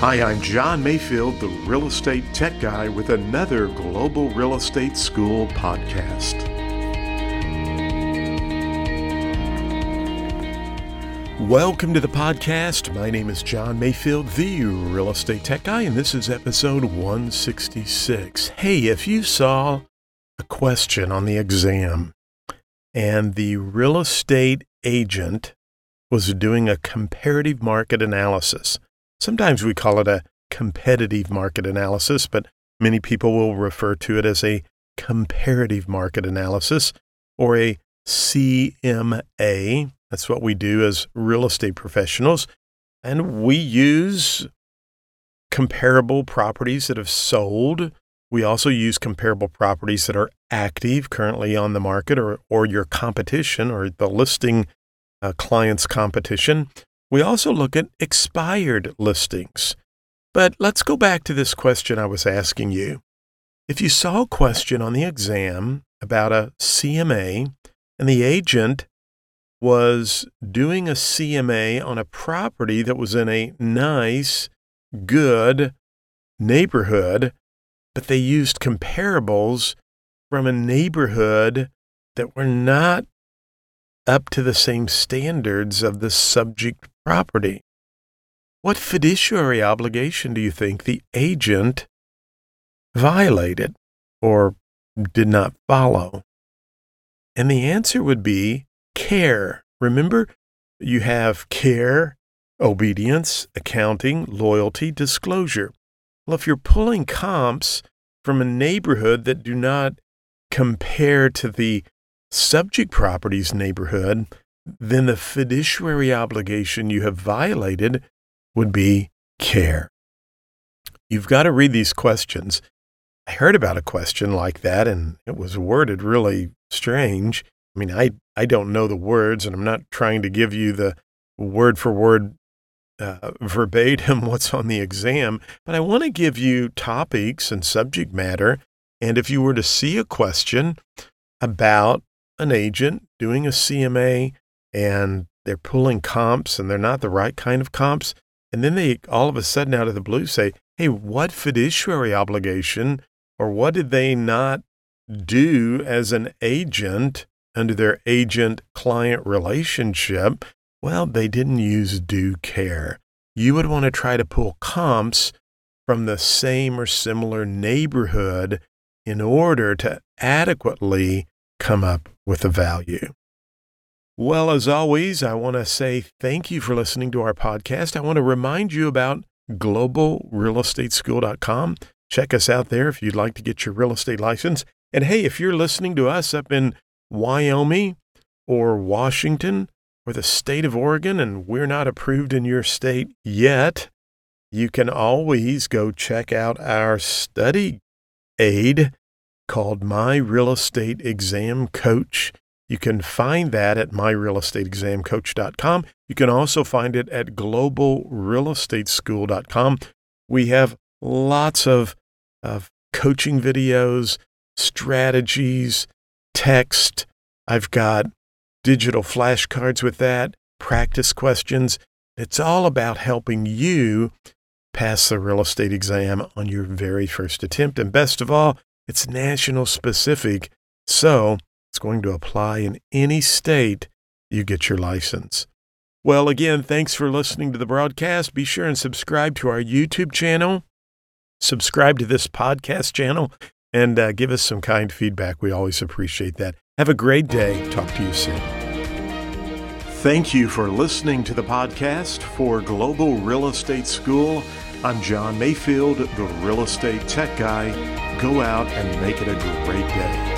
Hi, I'm John Mayfield, the real estate tech guy, with another Global Real Estate School podcast. Welcome to the podcast. My name is John Mayfield, the real estate tech guy, and this is episode 166. Hey, if you saw a question on the exam and the real estate agent was doing a comparative market analysis, sometimes we call it a competitive market analysis, but many people will refer to it as a comparative market analysis or a CMA. That's what we do as real estate professionals. And we use comparable properties that have sold. We also use comparable properties that are active currently on the market or, or your competition or the listing uh, client's competition. We also look at expired listings. But let's go back to this question I was asking you. If you saw a question on the exam about a CMA and the agent was doing a CMA on a property that was in a nice, good neighborhood, but they used comparables from a neighborhood that were not up to the same standards of the subject property. What fiduciary obligation do you think the agent violated or did not follow? And the answer would be care. Remember, you have care, obedience, accounting, loyalty, disclosure. Well, if you're pulling comps from a neighborhood that do not compare to the subject property's neighborhood, then the fiduciary obligation you have violated would be care. You've got to read these questions. I heard about a question like that and it was worded really strange. I mean, I, I don't know the words and I'm not trying to give you the word for word uh, verbatim what's on the exam, but I want to give you topics and subject matter. And if you were to see a question about an agent doing a CMA and they're pulling comps and they're not the right kind of comps, and then they all of a sudden out of the blue say, hey, what fiduciary obligation or what did they not do as an agent under their agent client relationship? Well, they didn't use due care. You would want to try to pull comps from the same or similar neighborhood in order to adequately come up with a value. Well, as always, I want to say thank you for listening to our podcast. I want to remind you about globalrealestateschool.com. Check us out there if you'd like to get your real estate license. And hey, if you're listening to us up in Wyoming or Washington or the state of Oregon and we're not approved in your state yet, you can always go check out our study aid called My Real Estate Exam Coach. You can find that at myrealestateexamcoach.com. You can also find it at globalrealestateschool.com. We have lots of, of coaching videos, strategies, text. I've got digital flashcards with that, practice questions. It's all about helping you pass the real estate exam on your very first attempt. And best of all, it's national specific, so it's going to apply in any state you get your license. Well, again, thanks for listening to the broadcast. Be sure and subscribe to our YouTube channel, subscribe to this podcast channel, and uh, give us some kind feedback. We always appreciate that. Have a great day. Talk to you soon. Thank you for listening to the podcast for Global Real Estate School. I'm John Mayfield, the real estate tech guy. Go out and make it a great day.